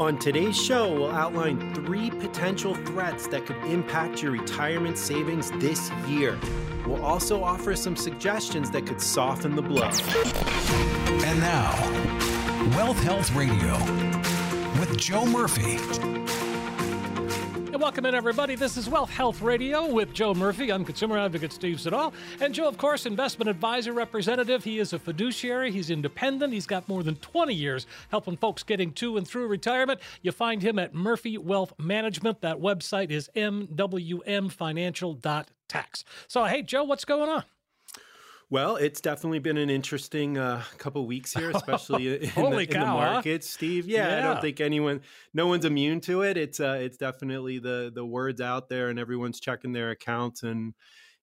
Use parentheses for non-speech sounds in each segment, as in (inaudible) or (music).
On today's show, we'll outline three potential threats that could impact your retirement savings this year. We'll also offer some suggestions that could soften the blow. And now, Wealth Health Radio with Joe Murphy. Welcome in, everybody. This is Wealth Health Radio with Joe Murphy. I'm consumer advocate Steve Siddall. And Joe, of course, investment advisor representative. He is a fiduciary. He's independent. He's got more than 20 years helping folks getting to and through retirement. You find him at Murphy Wealth Management. That website is mwmfinancial.tax. So, hey, Joe, what's going on? Well, it's definitely been an interesting uh, couple weeks here, (laughs) especially in, the, in the markets, huh? Steve. Yeah, yeah, I don't think anyone, no one's immune to it. It's uh, it's definitely the the words out there, and everyone's checking their accounts, and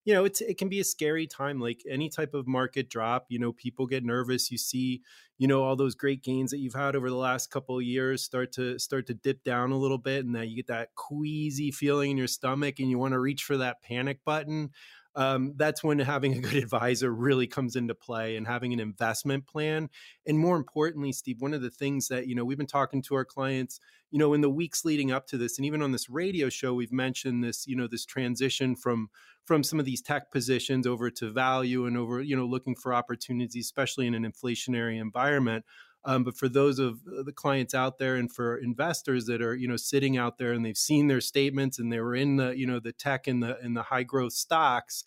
you know, it's it can be a scary time. Like any type of market drop, you know, people get nervous. You see, you know, all those great gains that you've had over the last couple of years start to start to dip down a little bit, and then you get that queasy feeling in your stomach, and you want to reach for that panic button um, that's when having a good (laughs) advisor really comes into play and having an investment plan. And more importantly, Steve, one of the things that, you know, we've been talking to our clients, you know, in the weeks leading up to this, and even on this radio show, we've mentioned this, you know, this transition from from some of these tech positions over to value and over, you know, looking for opportunities, especially in an inflationary environment. Um, but for those of the clients out there and for investors that are you know sitting out there and they've seen their statements and they were in the you know the tech and the in the high growth stocks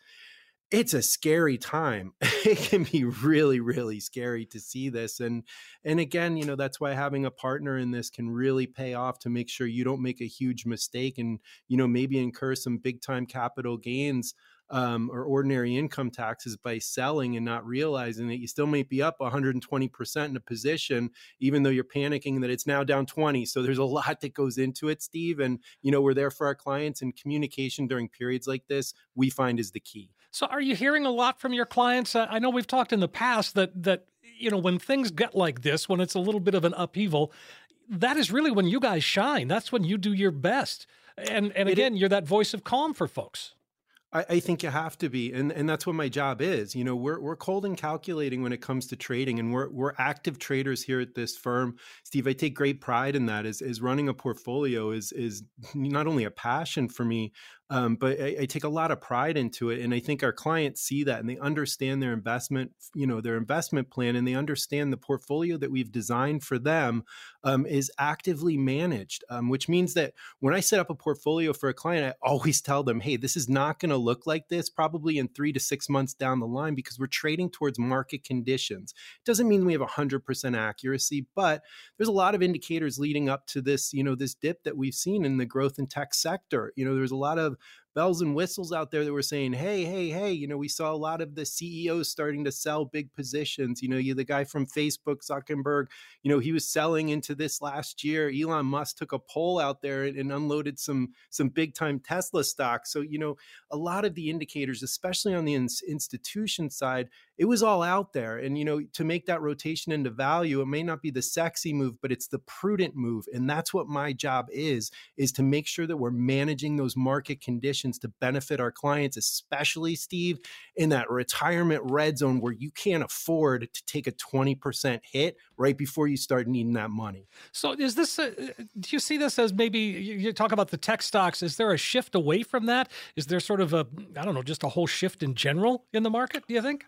it's a scary time. (laughs) It can be really really scary to see this. And and again you know that's why having a partner in this can really pay off to make sure you don't make a huge mistake and you know maybe incur some big time capital gains um, or ordinary income taxes by selling and not realizing that you still might be up 120% in a position, even though you're panicking that it's now down 20. So there's a lot that goes into it, Steve. And, you know, we're there for our clients and communication during periods like this, we find is the key. So are you hearing a lot from your clients? I know we've talked in the past that, that, you know, when things get like this, when it's a little bit of an upheaval, that is really when you guys shine. That's when you do your best. And and again, you're that voice of calm for folks. I, I, think you have to be, and and that's what my job is. You know, we're we're cold and calculating when it comes to trading, and we're we're active traders here at this firm. Steve, I take great pride in that. Is is running a portfolio is is not only a passion for me, um, but I, I, take a lot of pride into it, and I think our clients see that and they understand their investment, you know, their investment plan, and they understand the portfolio that we've designed for them um, is actively managed, um, which means that when I set up a portfolio for a client, I always tell them, hey, this is not going to look like this probably in three to six months down the line because we're trading towards market conditions. It doesn't mean we have 100% accuracy, but there's a lot of indicators leading up to this, you know, this dip that we've seen in the growth and tech sector. You know, there's a lot of bells and whistles out there that were saying, hey, hey, hey, you know, we saw a lot of the CEOs starting to sell big positions. You know, you the guy from Facebook, Zuckerberg, you know, he was selling into this last year. Elon Musk took a poll out there and, and unloaded some some big time Tesla stock. So, you know, a lot of the indicators, especially on the ins- institution side, it was all out there. And, you know, to make that rotation into value, it may not be the sexy move, but it's the prudent move. And that's what my job is, is to make sure that we're managing those market conditions to benefit our clients, especially Steve, in that retirement red zone where you can't afford to take a 20% hit right before you start needing that money. So is this, a, uh, do you see this as maybe, you talk about the tech stocks, is there a shift away from that? Is there sort of a, I don't know, just a whole shift in general in the market, do you think?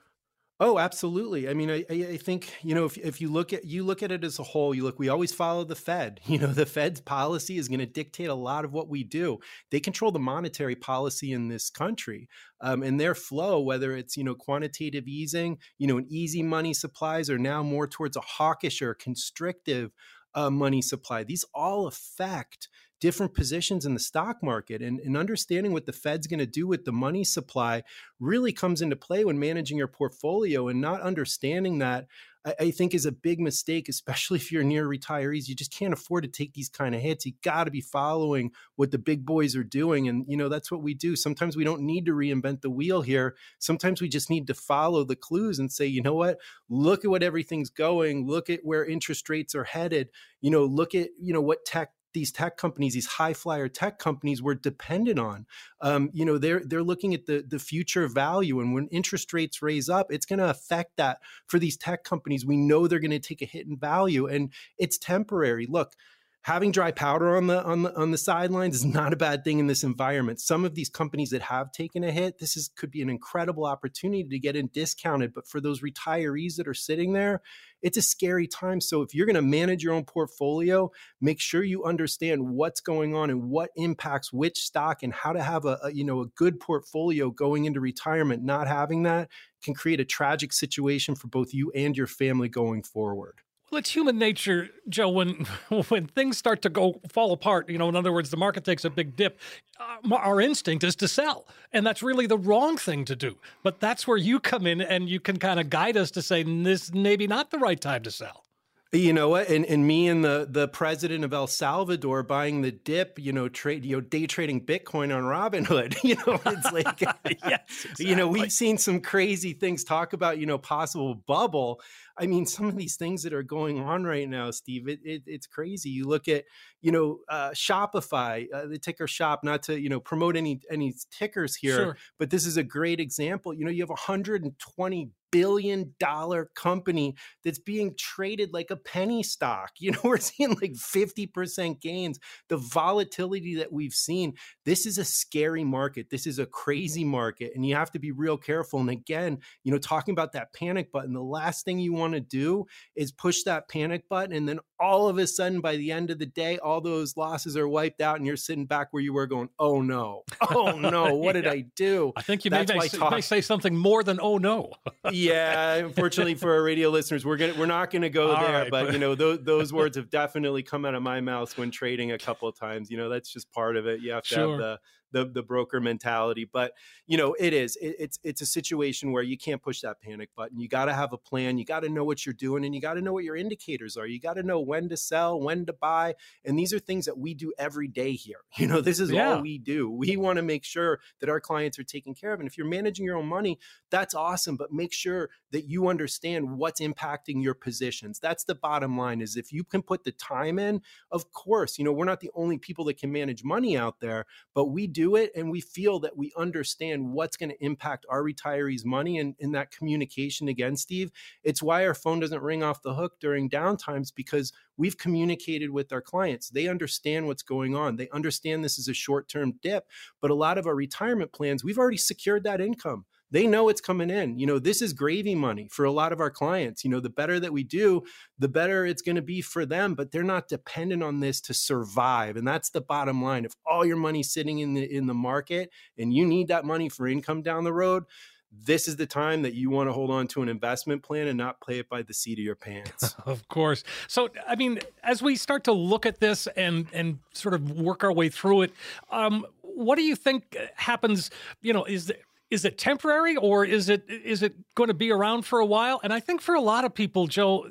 Oh, absolutely. I mean, I, I think you know if if you look at you look at it as a whole, you look. We always follow the Fed. (laughs) You know, the Fed's policy is going to dictate a lot of what we do. They control the monetary policy in this country, um, and their flow, whether it's you know quantitative easing, you know, an easy money supplies, or now more towards a hawkish or constrictive uh, money supply. These all affect different positions in the stock market and, and understanding what the Fed's going to do with the money supply really comes into play when managing your portfolio and not understanding that I, I think is a big mistake, especially (laughs) if you're near retirees. You just can't afford to take these kind of hits. You got to be following what the big boys are doing. And, you know, that's what we do. Sometimes we don't need to reinvent the wheel here. Sometimes we just need to follow the clues and say, you know what, look at what everything's going. Look at where interest rates are headed. You know, look at, you know, what tech these tech companies, these high flyer tech companies, were dependent on. Um, you know, they're they're looking at the the future value, and when interest rates raise up, it's going to affect that for these tech companies. We know they're going to take a hit in value, and it's temporary. Look. Having dry powder on the on the on the sidelines is not a bad thing in this environment. Some of these companies that have taken a hit, this is could be an incredible opportunity to get in discounted. But for those retirees that are sitting there, it's a scary time. So if you're going to manage your own portfolio, make sure you understand what's going on and what impacts which stock and how to have a, a you know a good portfolio going into retirement. Not having that can create a tragic situation for both you and your family going forward. Well, it's human nature, Joe. When (laughs) when things start to go fall apart, you know, in other words, the market takes a big dip. Uh, our instinct is to sell, and that's really the wrong thing to do. But that's where you come in, and you can kind of guide us to say this maybe not the right time to sell. You know what? And and me and the the president of El Salvador buying the dip, you know, trade, you know, day trading Bitcoin on Robinhood. (laughs) You know, it's like, (laughs) yes, exactly. (laughs) you know, we've seen some crazy things. Talk about you know possible bubble. I mean, some of these things that are going on right now, Steve, it, it, it's crazy. You look at, you know, uh, Shopify, uh, the ticker shop, not to, you know, promote any any tickers here, sure. but this is a great example. You know, you have 120 billion dollar company that's being traded like a penny stock. (laughs) You know, we're seeing like 50% gains. The volatility that we've seen, this is a scary market. This is a crazy market, and you have to be real careful. And again, you know, talking about that panic button, the last thing you want to do is push that panic button. And then all of a sudden, by the end of the day, all those losses are wiped out and you're sitting back where you were going, oh no, (laughs) oh no, what did yeah. I do? I think you may, may, talk- may, say something more than oh no. (laughs) yeah, unfortunately for our radio listeners, we're gonna we're not gonna go all there. Right, but, but, you know, those, those (laughs) words have definitely come out of my mouth when trading a couple of times. You know, that's just part of it. You have to sure. have the the the broker mentality. But you know, it is it, it's it's a situation where you can't push that panic button. You got to have a plan. You got to know what you're doing, and you got to know what your indicators are. You got to know when to sell, when to buy, and these are things that we do every day here. (laughs) You know, this is yeah. all we do. We want to make sure that our clients are taken care of. And if you're managing your own money, that's awesome. But make sure that you understand what's impacting your positions. That's the bottom line. Is if you can put the time in, of course, you know we're not the only people that can manage money out there, but we do do it and we feel that we understand what's going to impact our retirees' money and in that communication again, Steve. It's why our phone doesn't ring off the hook during downtimes because we've communicated with our clients. They understand what's going on. They understand this is a short term dip, but a lot of our retirement plans, we've already secured that income they know it's coming in. You know, this is gravy money for a lot of our clients. You know, the better that we do, the better it's going to be for them, but they're not dependent on this to survive. And that's the bottom line. If all your money's sitting in the in the market and you need that money for income down the road, this is the time that you want to hold on to an investment plan and not play it by the seat of your pants. (laughs) of course. So, I mean, as we start to look at this and and sort of work our way through it, um, what do you think happens? You know, is is it temporary or is it is it going to be around for a while? And I think for a lot of people, Joe,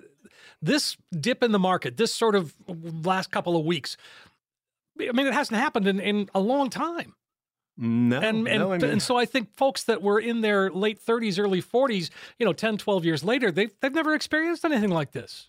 this dip in the market, this sort of last couple of weeks, I mean, it hasn't happened in, in a long time. No, and and, no, I mean... and so I think folks that were in their late 30s, early 40s, you know, 10, 12 years later, they've, they've never experienced anything like this.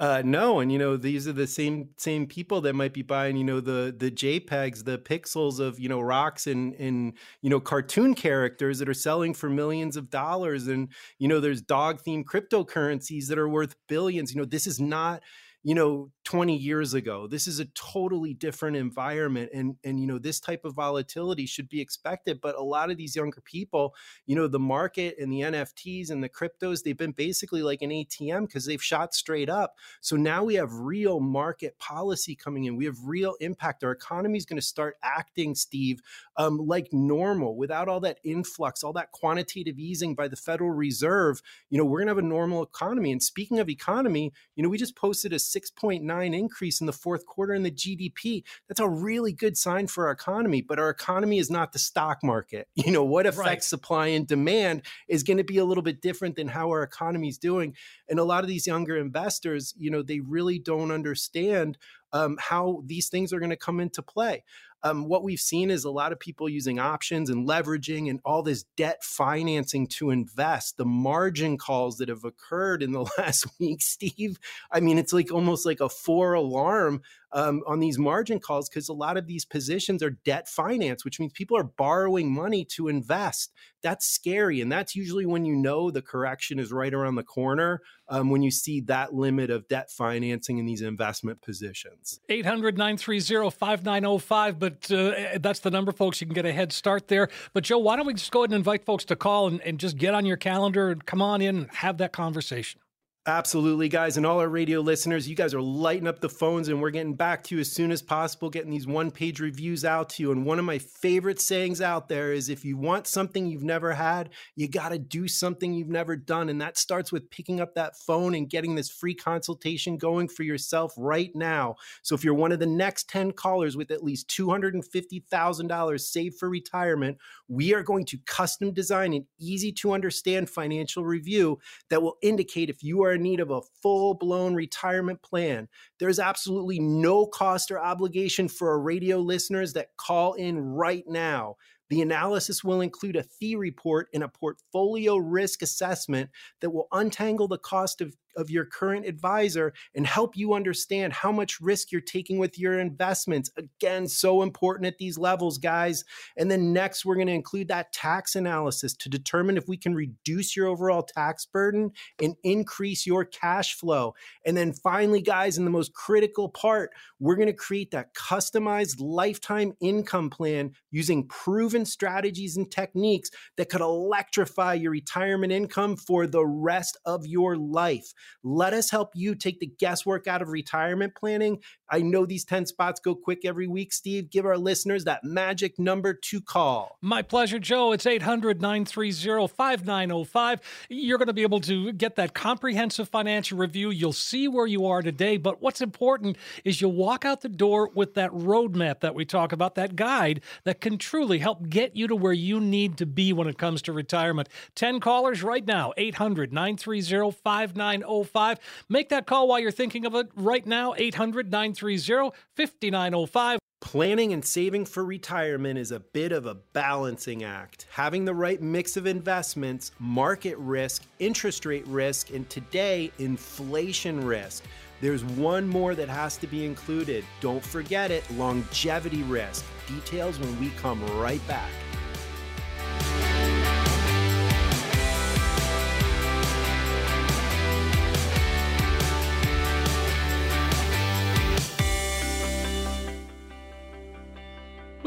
Uh, no, and you know these are the same same people that might be buying you know the the JPEGs, the pixels of you know rocks and and you know cartoon characters that are selling for millions of dollars, and you know there's dog themed cryptocurrencies that are worth billions. You know this is not you know 20 years ago this is a totally different environment and and you know this type of volatility should be expected but a lot of these younger people you know the market and the nfts and the cryptos they've been basically like an atm because they've shot straight up. So now we have real market policy coming in. We have real impact. Our economy is going to start acting steve um, like normal. Without all that influx all that quantitative easing by the federal reserve you know we're going to have a normal economy. And speaking of economy you know we just posted a 6.9 increase in the fourth quarter in the GDP. That's a really good sign for our economy, but our economy is not the stock market. (laughs) You know, what affects right. supply and demand is going to be a little bit different than how our economy is doing. And a lot of these younger investors, you know, they really don't understand um, how these things are going to come into play um, what we've seen is a lot of people using options and leveraging and all this debt financing to invest. The margin calls that have occurred in the (laughs) last week, Steve, I mean, it's like almost like a four alarm um, on these margin calls because a lot of these positions are debt finance, which means people are borrowing money to invest. That's scary. And that's usually when you know the correction is right around the corner um, when you see that limit of debt financing in these investment positions. 800 930 5905. But uh, that's the number, folks. You can get a head start there. But, Joe, why don't we just go ahead and invite folks to call and, and just get on your calendar and come on in and have that conversation? Absolutely, guys. And all our radio listeners, you guys are lighting up the phones and we're getting back to you as soon as possible, getting these one page reviews out to you. And one of my favorite sayings out there is if you want something you've never had, you got to do something you've never done. And that starts with picking up that phone and getting this free consultation going for yourself right now. So if you're one of the next 10 callers with at least $250,000 saved for retirement, we are going to custom design an easy to understand financial review that will indicate if you are in need of a full blown retirement plan. There's absolutely no cost or obligation for our radio listeners that call in right now. The analysis will include a fee report and a portfolio risk assessment that will untangle the cost of of your current advisor and help you understand how much risk you're taking with your investments. Again, so important at these levels, guys. And then next, we're going to include that tax analysis to determine if we can reduce your overall tax burden and increase your cash flow. And then finally, guys, in the most critical part, we're going to create that customized lifetime income plan using proven strategies and techniques that could electrify your retirement income for the rest of your life. Let us help you take the guesswork out of retirement planning. I know these 10 spots go quick every week, Steve. Give our listeners that magic number to call. My pleasure, Joe. It's 800 930 5905. You're going to be able to get that comprehensive financial review. You'll see where you are today. But what's important is you'll walk out the door with that roadmap that we talk about, that guide that can truly help get you to where you need to be when it comes to retirement. 10 callers right now, 800 930 5905. 5905. Make that call while you're thinking of it right now, 800 930 5905. Planning and saving for retirement is a bit of a balancing act. Having the right mix of investments, market risk, interest rate risk, and today, inflation risk. There's one more that has to be included. Don't forget it longevity risk. Details when we come right back.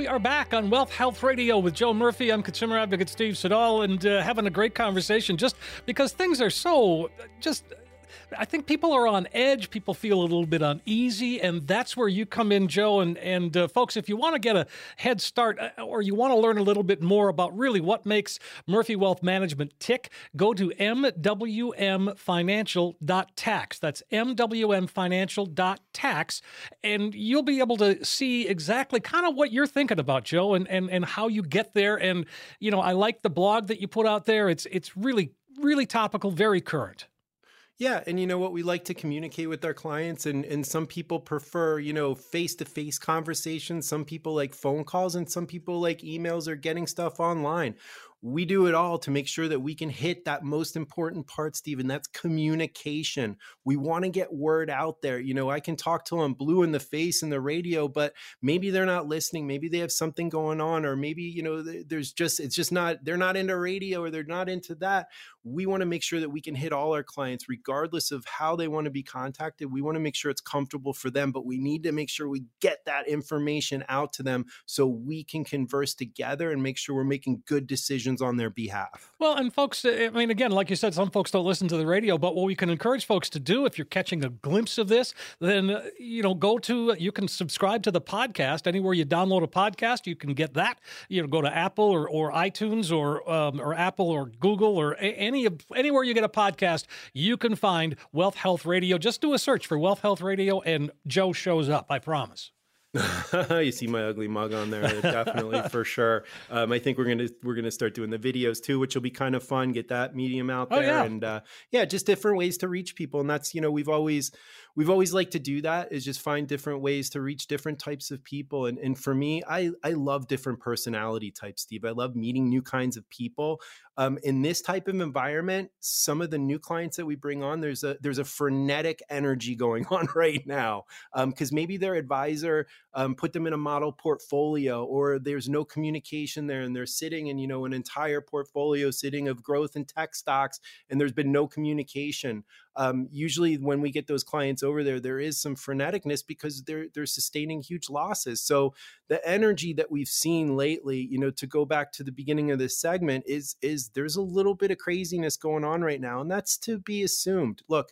We are back on Wealth Health Radio with Joe Murphy. I'm consumer advocate Steve Siddall and uh, having a great conversation just because things are so just I think people are on edge. People feel a little bit uneasy, and that's where you come in, Joe. And and uh, folks, if you want to get a head start, uh, or you want to learn a little bit more about really what makes Murphy Wealth Management tick, go to mwmfinancial.tax. That's mwmfinancial.tax, and you'll be able to see exactly kind of what you're thinking about, Joe, and and and how you get there. And you know, I like the blog that you put out there. It's it's really really topical, very current. Yeah, and you know what? We like to communicate with our clients and and some people prefer, you know, face-to-face conversations, some people like phone calls and some people like emails or getting stuff online we do it all to make sure that we can hit that most important part, Stephen. That's communication. We want to get word out there. You know, I can talk till I'm blue in the face in the radio, but maybe they're not listening. Maybe they have something going on, or maybe, you know, there's just, it's just not, they're not into radio or they're not into that. We want to make sure that we can hit all our clients, regardless of how they want to be contacted. We want to make sure it's comfortable for them, but we need to make sure we get that information out to them so we can converse together and make sure we're making good decisions decisions on their behalf. Well, and folks, I mean, again, like you said, some folks don't listen to the radio, but what we can encourage folks to do, if you're catching a glimpse of this, then, uh, you know, go to, you can subscribe to the podcast. Anywhere you download a podcast, you can get that. You know, go to Apple or, or iTunes or, um, or Apple or Google or any anywhere you get a podcast, you can find Wealth Health Radio. Just do a search for Wealth Health Radio and Joe shows up, I promise. (laughs) you see my ugly mug on there, definitely (laughs) for sure. Um, I think we're gonna we're gonna start doing the videos too, which will be kind of fun. Get that medium out there, oh, yeah. and uh, yeah, just different ways to reach people. And that's you know we've always we've always liked to do that is just find different ways to reach different types of people. And, and for me, I, I love different personality types, Steve. I love meeting new kinds of people. Um, in this type of environment, some of the new clients that we bring on, there's a there's a frenetic energy going (laughs) on right now because um, maybe their advisor um, put them in a model portfolio, or there's no communication there, and they're sitting in you know an entire portfolio sitting of growth and tech stocks, and there's been no communication um, usually when we get those clients over there, there is some freneticness because they're they're sustaining huge losses. So the energy that we've seen lately, you know, to go back to the beginning of this segment, is is there's a little bit of craziness going on right now, and that's to be assumed. Look,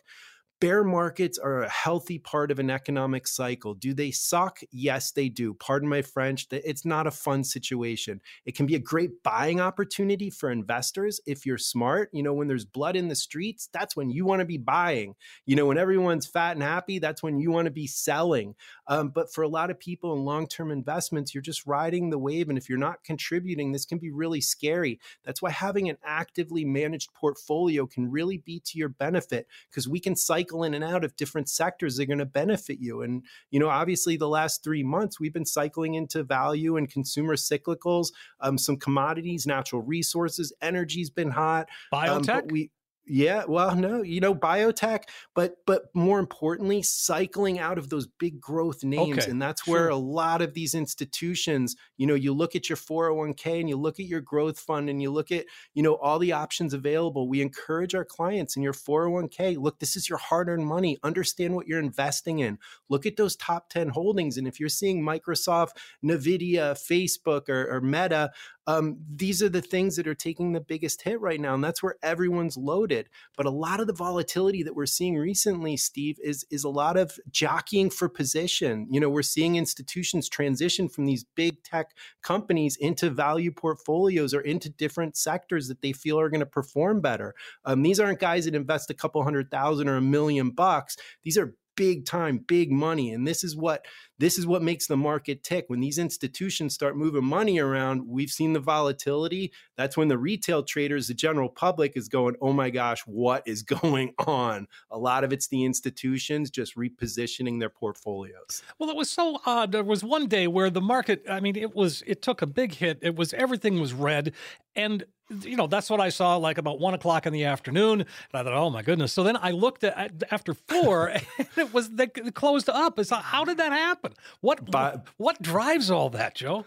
bear markets are a healthy part of an economic cycle. Do they suck? Yes, they do. Pardon my French. It's not a fun situation. It can be a great buying opportunity for investors if you're smart. You know, when there's blood in the streets, that's when you want to be buying. You know, when everyone's fat and happy, that's when you want to be selling. Um, but for a lot of people in long term investments, you're just riding the wave. And if you're not contributing, this can be really scary. That's why having an actively managed portfolio can really be to your benefit because we can cycle cycle in and out of different sectors that are going to benefit you. And, you know, obviously the last three months, we've been cycling into value and consumer cyclicals, um, some commodities, natural resources, energy's been hot. Biotech? Um, we, yeah, well, no, you know, biotech, but but more importantly, cycling out of those big growth names, okay, and that's where sure. a lot of these institutions, you know, you look at your 401k and you look at your growth fund and you look at, you know, all the options available. We encourage our clients in your 401k, look, this is your hard-earned money. Understand what you're investing in. Look at those top 10 holdings, and if you're seeing Microsoft, Nvidia, Facebook, or, or Meta, um, these are the things that are taking the biggest hit right now, and that's where everyone's loaded. But a lot of the volatility that we're seeing recently, Steve, is is a lot of jockeying for position. You know, we're seeing institutions transition from these big tech companies into value portfolios or into different sectors that they feel are going to perform better. Um, these aren't guys that invest a couple hundred thousand or a million bucks. These are big time, big money. And this is what this is what makes the market tick. When these institutions start moving money around, we've seen the volatility. That's when the retail traders, the general public is going, oh my gosh, what is (laughs) going on? A lot of it's the institutions just repositioning their portfolios. Well, it was so odd. There was one day where the market, I mean, it was, it took a big hit. It was, everything was red. And you know, that's what I saw like about one o'clock in the afternoon. And I thought, oh my goodness. So then I looked at after four (laughs) and it was they closed up. It's like, how did that happen? What by, what drives all that, Joe?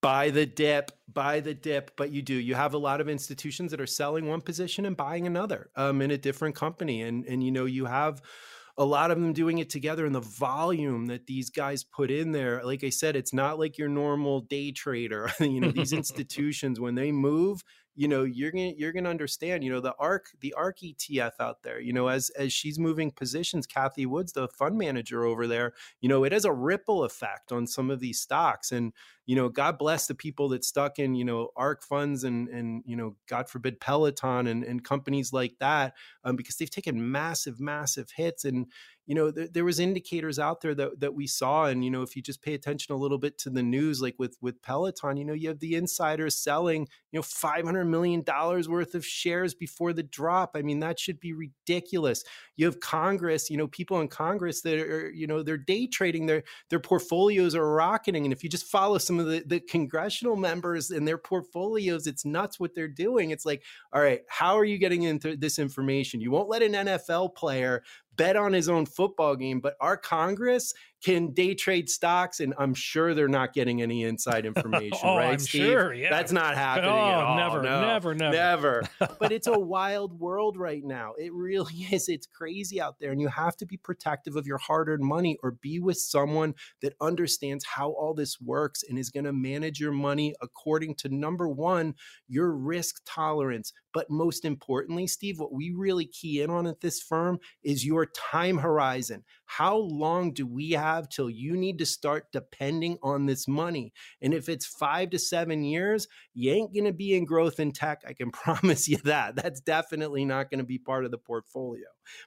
Buy the dip, buy the dip, but you do. You have a lot of institutions that are selling one position and buying another um, in a different company, and and you know you have a lot of them doing it together and the volume that these guys put in there like i said it's not like your normal day trader (laughs) you know these (laughs) institutions when they move you know you're gonna you're gonna understand you know the ARK the ARK etf out there you know as as she's moving positions Cathie Woods the fund manager over there you know it has a ripple effect on some of these stocks. And you know god bless the people that stuck in you know ARK funds and and you know god forbid peloton and, and companies like that um, because they've taken massive massive hits. And you know, th- there was indicators out there that, that we saw. And, you know, if you just pay attention a little bit to the news, like with, with Peloton, you know, you have the insiders selling, you know, $500 million worth of shares before the drop. I mean, that should be ridiculous. You have Congress, you know, people in Congress that are, you know, they're day trading, their, their portfolios are rocketing. And if you just follow some of the, the congressional members and their portfolios, it's nuts what they're doing. It's like, all right, how are you getting into this information? You won't let an NFL player bet on his own football game, but our Congress can day trade stocks, and I'm sure they're not getting any inside (laughs) oh, information, oh, right? I'm Steve? sure, yeah. That's not happening. Oh, never, no, never, never, never. (laughs) but it's a wild world right now. It really (laughs) is. It's crazy out there, and you have to be protective of your hard-earned money, or be with someone that understands how all this works and is going to manage your money according to number one, your risk tolerance, but most importantly, Steve, what we really key in on at this firm is your time horizon. How long do we have till you need to start depending on this money? And if it's five to seven years, you ain't going to be in growth in tech. I can (laughs) promise you that. That's definitely not going to be part of the portfolio.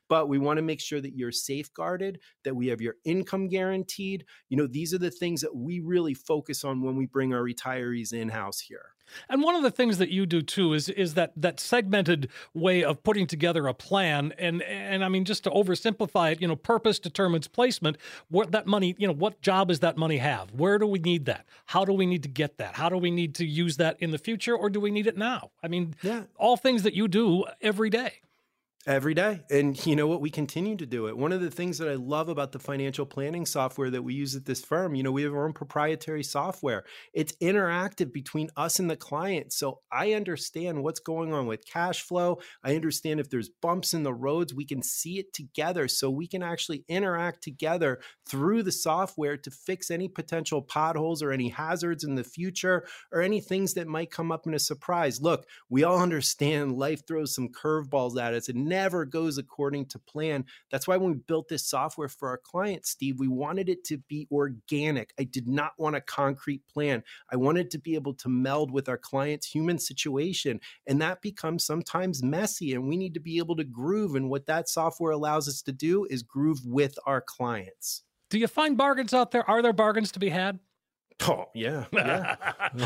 But we want to make sure that you're safeguarded, that we have your income guaranteed. You know, these are the things that we really focus on when we bring our retirees in house here. And one of the things that you do too is is that that segmented way of putting together a plan. And and I mean, just to oversimplify it, you know, purpose determines placement. What that money, you know, what job does that money have? Where do we need that? How do we need to get that? How do we need to use that in the future, or do we need it now? I mean, yeah. all things that you do every day every day. And you know what? We continue to do it. One of the things that I love about the financial planning software that we use at this firm, you know, we have our own proprietary software. It's interactive between us and the client. So I understand what's going on with cash flow. I understand if there's bumps in the roads, we can see it together. So we can actually interact together through the software to fix any potential potholes or any hazards in the future or any things that might come up in a surprise. Look, we all (laughs) understand life throws some curveballs at us. And never goes according to plan. That's why when we built this software for our clients, Steve, we wanted it to be organic. I did not want a concrete plan. I wanted to be able to meld with our client's human situation. And that becomes sometimes messy. And we need to be able to groove. And what that software allows us to do is groove with our clients. Do you find bargains out there? Are there bargains to be had? (laughs) Oh yeah, yeah.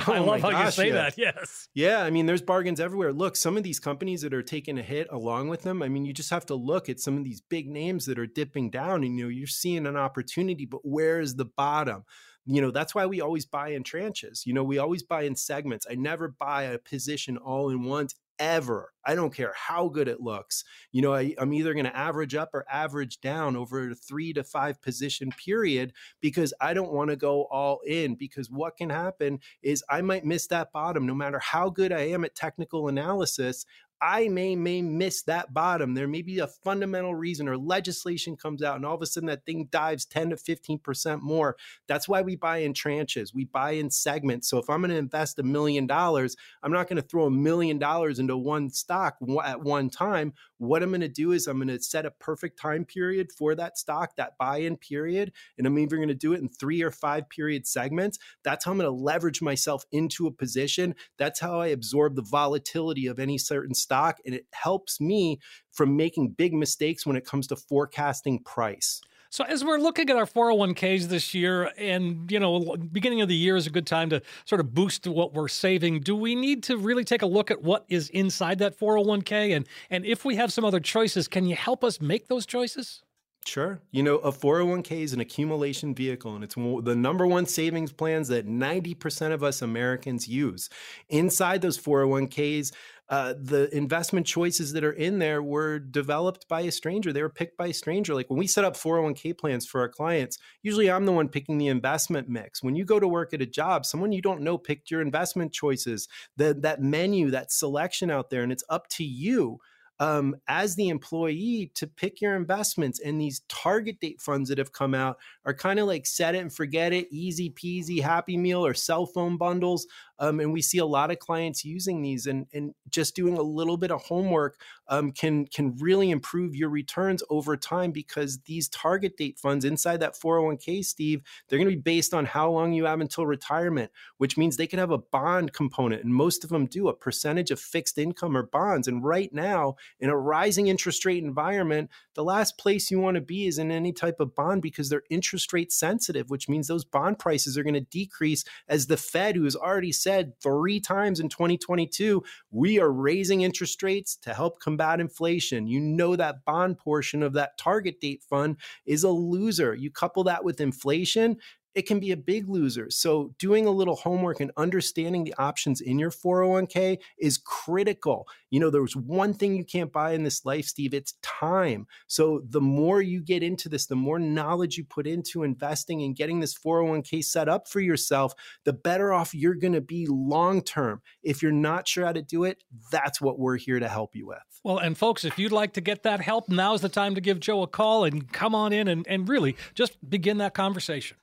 Oh, I love how gosh, you say yeah. that. Yes. Yeah, I mean, there's bargains everywhere. Look, some of these companies that are taking a hit along with them. I mean, you just have to look at some of these big names that are dipping down, and you know, you're seeing an opportunity, but where is the bottom? You know, that's why we always buy in tranches. You know, we always buy in segments. I never buy a position all in once ever. I don't care how good it looks. You know, I, am either going to average up or average down over a three to five position period because I don't want to go all in. Because what can happen is I might miss that bottom no matter how good I am at technical analysis. I may may miss that bottom. There may be a fundamental reason or legislation comes out and all of a sudden that thing dives 10 to 15% more. That's why we buy in tranches. We buy in segments. So if I'm going to invest a million dollars, I'm not going to throw a million dollars into one stock at one time. What I'm going to do is I'm going to set a perfect time period for that stock, that buy-in period, and I'm even going to do it in 3 or 5 period segments. That's how I'm going to leverage myself into a position. That's how I absorb the volatility of any certain stock stock and it helps me from making big mistakes when it comes to forecasting price. So as we're looking at our 401ks this year and you know beginning of the year is a good time to sort of boost what we're saving, do we need to really take a look at what is inside that 401k and and if we have some other choices, can you help us make those choices? Sure. You know, a 401k is an accumulation vehicle, and it's the number one savings plans that 90% of us Americans use. Inside those 401ks, uh, the investment choices that are in there were developed by a stranger. They were picked by a stranger. Like when we set up 401k plans for our clients, usually I'm the one picking the investment mix. When you go to work at a job, someone you don't know picked your investment choices, the, that menu, that selection out there, and it's up to you um, as the employee to pick your investments. And these target date funds that have come out are kind of like set it and forget it, easy peasy, happy meal, or cell phone bundles. Um, and we see a lot of clients using these, and, and just doing a little bit of homework um, can can really improve your returns over time because these target date funds inside that 401k, Steve, they're going to be based on how long you have until retirement, which means they can have a bond component, and most of them do a percentage of fixed income or bonds. And right now, in a rising interest rate environment, the last place you want to be is in any type of bond because they're interest rate sensitive, which means those bond prices are going to decrease as the Fed, who has already said three times in 2022, we are raising interest rates to help combat inflation. You know that bond portion of that target date fund is a loser. You couple that with inflation, it can be a big loser. So, doing a little homework and understanding the options in your 401k is critical. You know, there's one thing you can't buy in this life, Steve it's time. So, the more you get into this, the more knowledge you put into investing and getting this 401k set up for yourself, the better off you're going to be long term. If you're not sure how to do it, that's what we're here to help you with. Well, and folks, if you'd like to get that help, now's the time to give Joe a call and come on in and, and really just begin that conversation.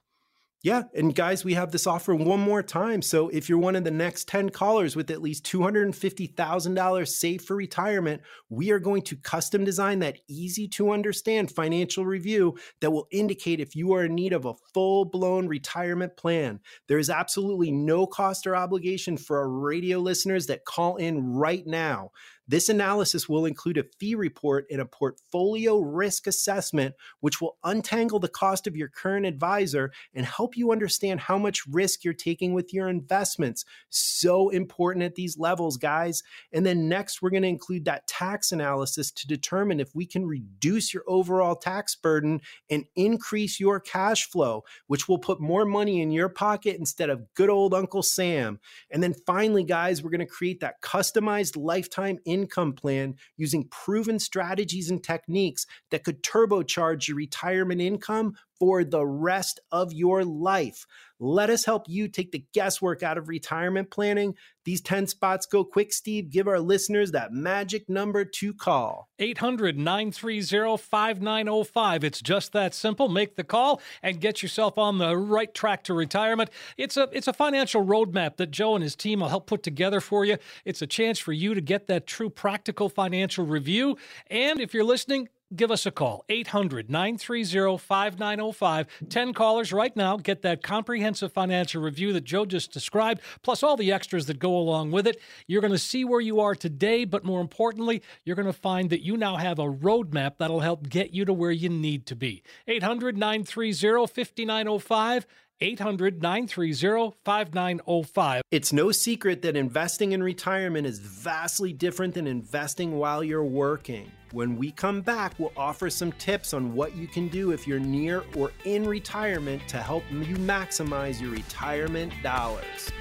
Yeah. And guys, we have this offer one more time. So if you're one of the next 10 callers with at least $250,000 saved for retirement, we are going to custom design that easy to understand financial review that will indicate if you are in need of a full blown retirement plan. There is absolutely no cost or obligation for our radio listeners that call in right now. This analysis will include a fee report and a portfolio risk assessment, which will untangle the cost of your current advisor and help you understand how much risk you're taking with your investments. So important at these levels, guys. And then next, we're going to include that tax analysis to determine if we can reduce your overall tax burden and increase your cash flow, which will put more money in your pocket instead of good old Uncle Sam. And then finally, guys, we're going to create that customized lifetime income plan using proven strategies and techniques that could turbocharge your retirement income for the rest of your life. Let us help you take the guesswork out of retirement planning. These 10 spots go quick, Steve. Give our listeners that magic number to call 800 930 5905. It's just that simple. Make the call and get yourself on the right track to retirement. It's a, it's a financial roadmap that Joe and his team will help put together for you. It's a chance for you to get that true practical financial review. And if you're listening, give us a call 800 930 5905 10 callers right now get that comprehensive financial review that joe just described plus all the extras that go along with it you're going to see where you are today but more importantly you're going to find that you now have a roadmap that'll help get you to where you need to be 800 930 5905 800 930 5905. It's no secret that investing in retirement is vastly different than investing while you're working. When we come back, we'll offer some tips on what you can do if you're near or in retirement to help you maximize your retirement dollars.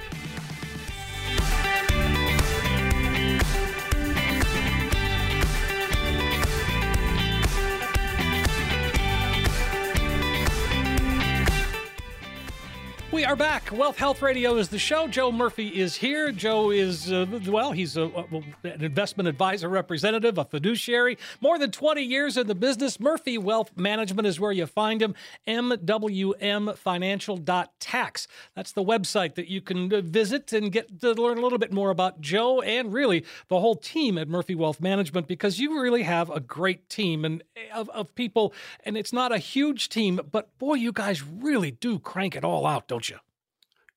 We are back. Wealth Health Radio is the show. Joe Murphy is here. Joe is, uh, well, he's a, an investment advisor representative, a fiduciary. More than 20 years in the business. Murphy Wealth Management is where you find him. MWMFinancial.tax. That's the website that you can uh, visit and get to learn a little bit more about Joe and really the whole team at Murphy Wealth Management because you really have a great team and of, of people. And it's not a huge team, but boy, you guys really do crank it all out, don't you? you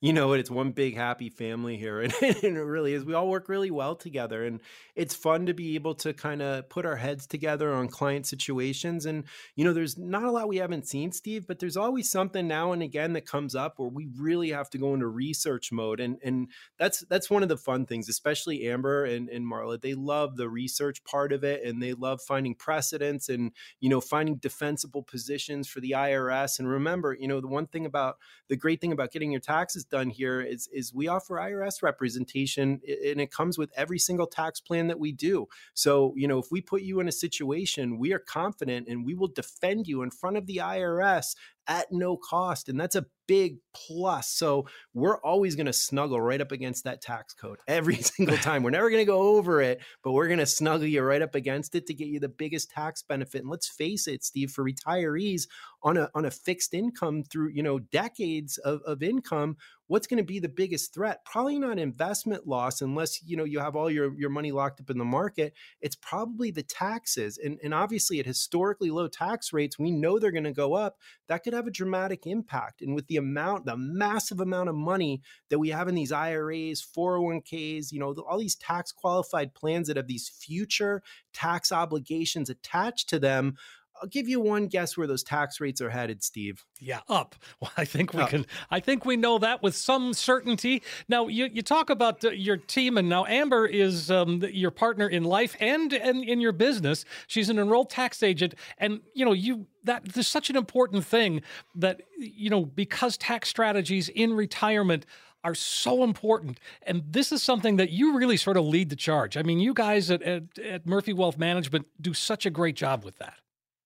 you know It's one big happy family here, and, (laughs) and, it really is. We all work really well together, and it's fun to be able to kind of put our heads together on client situations. And you know, there's not a lot we haven't seen, Steve, but there's always something now and again that comes up where we really have to go into research mode, and and that's that's one of the fun things, especially Amber and, and Marla. They love the research part of it, and they love finding precedents and you know finding defensible positions for the IRS. And remember, you know, the one thing about the great thing about getting your taxes done here is is we offer IRS representation and it comes with every single tax plan that we do. So, you know, if we put you in a situation, we are confident and we will defend you in front of the IRS at no cost. And that's a big plus. So we're always going to snuggle right up against that tax code every (laughs) single (laughs) time. We're never going to go over it, but we're going to snuggle you right up against it to get you the biggest tax benefit. And let's face it, Steve, for retirees on a on a fixed income through, you know, decades of, of income, what's going to be the biggest threat? Probably not investment loss unless, you know, you have all your, your money locked up in the market. It's probably the taxes. And, and obviously at historically low tax rates, we know they're going to go up. That could have a dramatic impact. And with the amount, the massive amount of money that we have in these IRAs, 401ks, you know, all these tax qualified plans that have these future tax obligations attached to them, I'll give you one guess where those tax rates are headed, Steve. Yeah, up. (laughs) Well, I think we up. can. I think we know that with some certainty. Now, you, you talk about uh, your team, and now Amber is um, your partner in life and, and in your business. She's an enrolled tax agent, and you know you that there's such an important thing that you know because tax strategies in retirement are so important. And this is something that you really sort of lead the charge. I mean, you guys at, at, at Murphy Wealth Management do such a great job with that.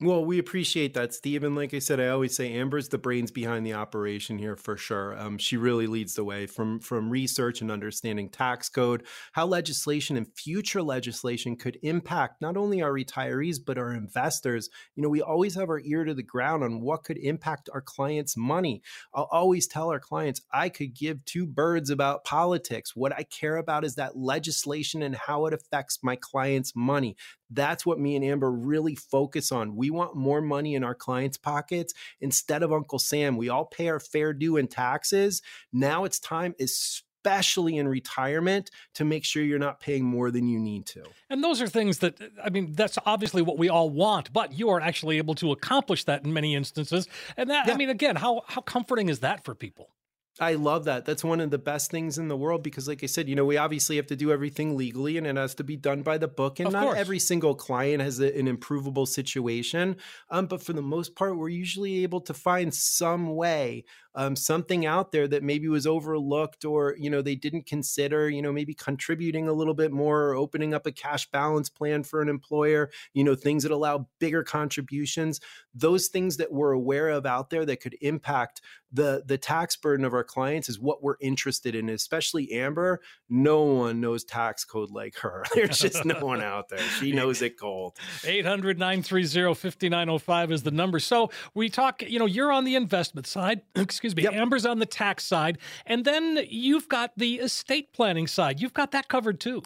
Well, we appreciate that, Steve. And like I said, I always say Amber's the brains behind the operation here for sure. Um, she really leads the way from from research and understanding tax code, how legislation and future legislation could impact not only our retirees but our investors. You know, we always have our ear to the ground on what could impact our clients' money. I'll always tell our clients I could give two birds about politics. What I care about is that legislation and how it affects my clients' money. That's what me and Amber really focus on. We want more money in our clients' pockets instead of Uncle Sam. We all pay our fair due in taxes. Now it's time, especially in retirement, to make sure you're not paying more than you need to. And those are things that, I mean, that's obviously what we all want, but you are actually able to accomplish that in many instances. And that, yeah. I mean, again, how, how comforting is that for people? I love that. That's one of the best things in the world because, like I said, you know, we obviously have to do everything legally and it has to be done by the book. And of not course. every single client has a, an improvable situation. Um, but for the most part, we're usually able to find some way um, something out there that maybe was overlooked or you know they didn't consider you know maybe contributing a little bit more or opening up a cash balance plan for an employer you know things that allow bigger contributions. Those things that we're aware of out there that could impact the the tax burden of our clients is what we're interested in especially amber. No one knows tax code like her. (laughs) There's just no one (laughs) out there. She knows it cold. 800-930-5905 is the number. So we talk you know you're on the investment side (clears throat) excuse me, yep. Amber's on the tax side. And then you've got the estate planning side. You've got that covered too.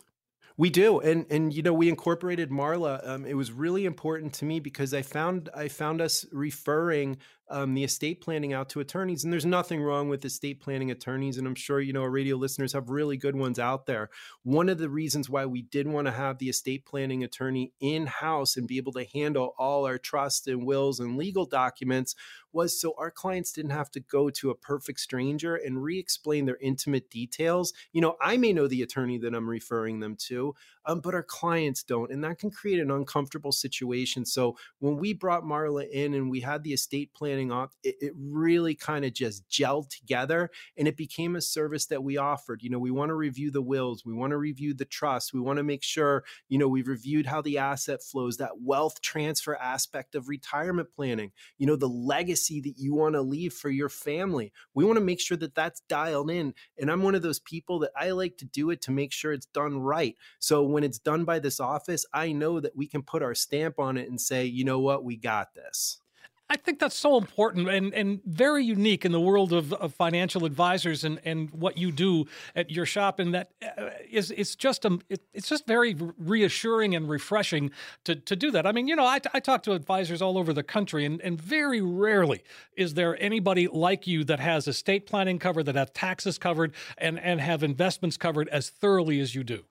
We do, and and you know we incorporated Marla. Um, it was really important to me because I found I found us referring um, the estate planning out to attorneys. And there's nothing wrong with estate planning attorneys. And I'm sure, you know, our radio listeners have really good ones out there. One of the reasons why we did want to have the estate planning attorney in house and be able to handle all our trust and wills and legal documents was so our clients didn't have to go to a perfect stranger and re explain their intimate details. You know, I may know the attorney that I'm referring them to, um, but our clients don't. And that can create an uncomfortable situation. So when we brought Marla in and we had the estate planning off, it, it really kind of just gelled together and it became a service that we offered. You know, we want to review the wills, we want to review the trust, we want to make sure, you know, we've reviewed how the asset flows, that wealth transfer aspect of retirement planning, you know, the legacy that you want to leave for your family. We want to make sure that that's dialed in. And I'm one of those people that I like to do it to make sure it's done right. So when it's done by this office, I know that we can put our stamp on it and say, you know what, we got this. I think that's so important and, and very unique in the world of, of financial advisors and, and what you do at your shop. And that uh, it's just a it, it's just very reassuring and refreshing to, to do that. I mean, you know, I, I talk to advisors all over the country, and, and very rarely is there anybody like you that has estate planning covered, that have taxes covered, and and have investments covered as thoroughly as you do.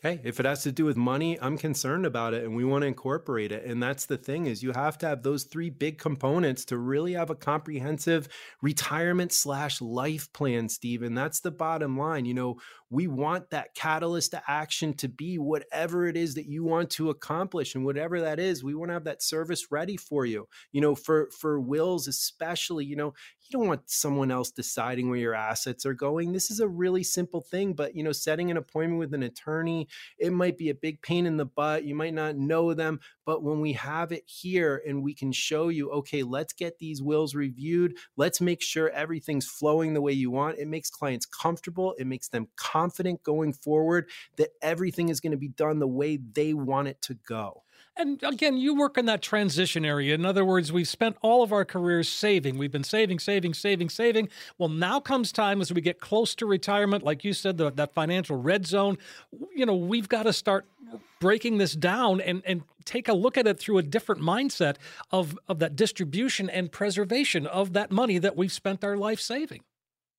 Hey, if it has to do with money, I'm concerned about it and we want to incorporate it. And that's the thing is you have to have those three big components to really have a comprehensive retirement slash life plan, Steve. And that's the bottom line. You know, we want that catalyst to action to be whatever it is that you want to accomplish and whatever that is we want to have that service ready for you you know for for wills especially you know you don't want someone else deciding where your assets are going. This is a really simple thing but you know setting an appointment with an attorney it might be a big pain in the butt you might not know them but when we have it here and we can show you okay let's get these wills reviewed. Let's make sure everything's flowing the way you want. It makes clients comfortable it makes them confident going forward that everything is going to be done the way they want it to go. And again, you work in that transition area. In other words, we've spent all of our careers saving. We've been saving, saving, saving, saving. Well, now comes time as we get close to retirement, like you said, the, that financial red zone. You know, we've got to start breaking this down and, and take a look at it through a different mindset of, of that distribution and preservation of that money that we've spent our life saving.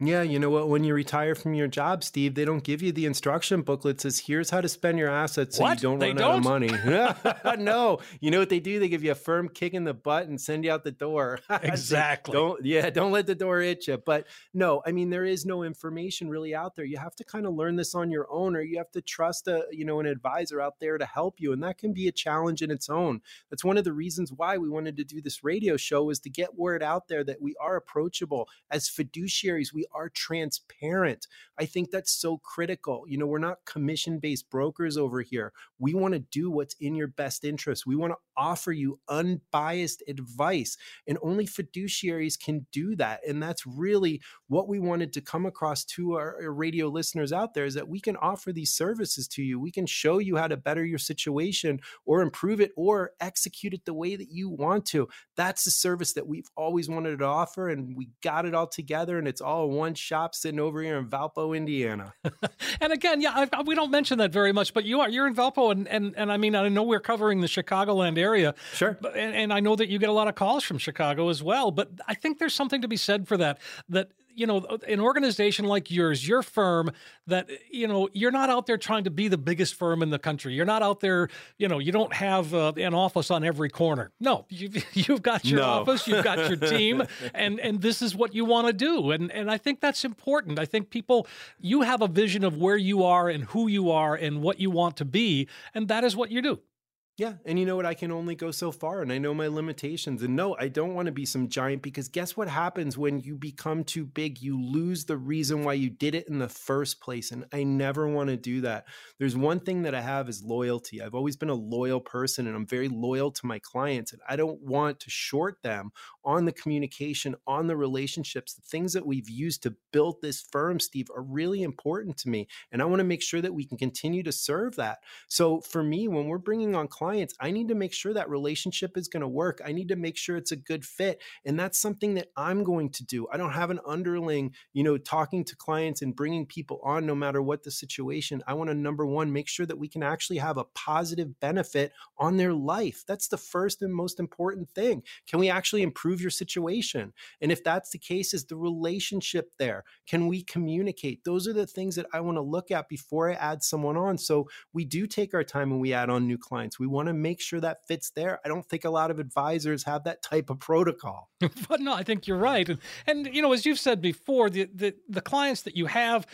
Yeah, you know what? When you retire from your job, Steve, they don't give you the instruction booklet that says here's how to spend your assets so what? you don't they run don't? out of money. (laughs) (laughs) no, you know what they do? They give you a firm kick in the butt and send you out the door. (laughs) exactly. don't yeah, don't let the door hit you. But no, I mean there is no information really out there. You have to kind of learn this on your own, or you have to trust a you know an advisor out there to help you, and that can be a challenge in its own. That's one of the reasons why we wanted to do this radio show is to get word out there that we are approachable as fiduciaries. We are transparent. I think that's so critical. You know, we're not commission based brokers over here. We want to do what's in your best interest. We want to offer you unbiased advice, and only fiduciaries can do that. And that's really what we wanted to come across to our radio listeners out there is that we can offer these services to you. We can show you how to better your situation or improve it or execute it the way that you want to. That's the service that we've always wanted to offer, and we got it all together, and it's all one shop sitting over here in Valpo, Indiana. (laughs) and again, yeah, I, we don't mention that very much, but you are you're in Valpo, and and and I mean, I know we're covering the Chicagoland area, sure, and, and I know that you get a lot of calls from Chicago as well. But I think there's something to be said for that. That you know, an organization like yours, your firm, that, you know, you're not out there trying to be the biggest firm in the country. You're not out there, you know, you don't have uh, an office on every corner. No, you've, (laughs) you've got your no. office, you've got your team, (laughs) and, and this is what you want to do. And, and I think that's important. I think people, you have a vision of where you are and who you are and what you want to be, and that is what you do. Yeah. And you know what? I can only go so far and I know my limitations. And no, I don't want to be some giant because guess what happens when you become too big? You lose the reason why you did it in the first place. And I never want to do that. There's one thing that I have is loyalty. I've always been a loyal person and I'm very loyal to my clients. And I don't want to short them on the communication, on the relationships. The things that we've used to build this firm, Steve, are really important to me. And I want to make sure that we can continue to serve that. So for me, when we're bringing on clients, clients, I need to make sure that relationship is going to work. I need to make sure it's a good fit. And that's something that I'm going to do. I don't have an underling, you know, talking to clients and bringing people on no matter what the situation. I want to, number one, make sure that we can actually have a positive benefit on their life. That's the first and most important thing. Can we actually improve your situation? And if that's the case, is the relationship there? Can we communicate? Those are the things that I want to look at before I add someone on. So we do take our time when we add on new clients. We want want to make sure that fits there. I don't think a lot of advisors have that type of protocol. (laughs) but no, I think you're right. And, and you know, as you've said before, the, the, the clients that you have,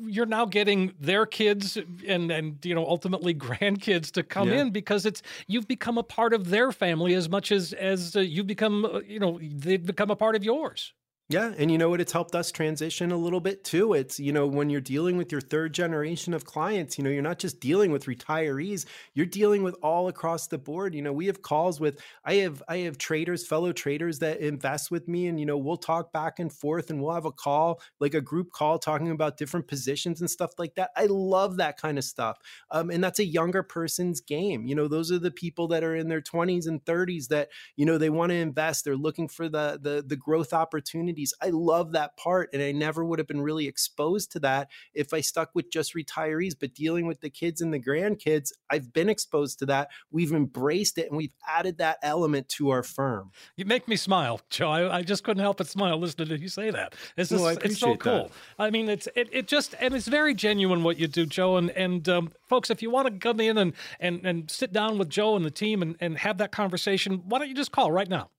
you're now getting their kids and and you know ultimately (laughs) grandkids to come yeah. in because it's you've become a part of their family as much as as uh, you've become uh, you know they've become a part of yours. Yeah, and you know what? It's helped us transition a little bit too. It's, you know, when you're dealing with your third generation of clients, you know, you're not just dealing with retirees, you're dealing with all across the board. You know, we have calls with I have I have traders, fellow traders that invest with me and you know, we'll talk back and forth and we'll have a call, like a group call talking about different positions and stuff like that. I love that kind of stuff. Um, and that's a younger person's game. You know, those are the people that are in their 20s and 30s that, you know, they want to invest, they're looking for the the the growth opportunity I love that part. And I never would have been really exposed to that if I stuck with just retirees. But dealing with the kids and the grandkids, I've been exposed to that. We've embraced it and we've added that element to our firm. You make me smile, Joe. I, I just couldn't help but smile listening to you say that. It's, just, well, it's so cool. That. I mean, it's it, it just and it's very genuine what you do, Joe. And and um, folks, if you want to come in and and and sit down with Joe and the team and, and have that conversation, why don't you just call right now?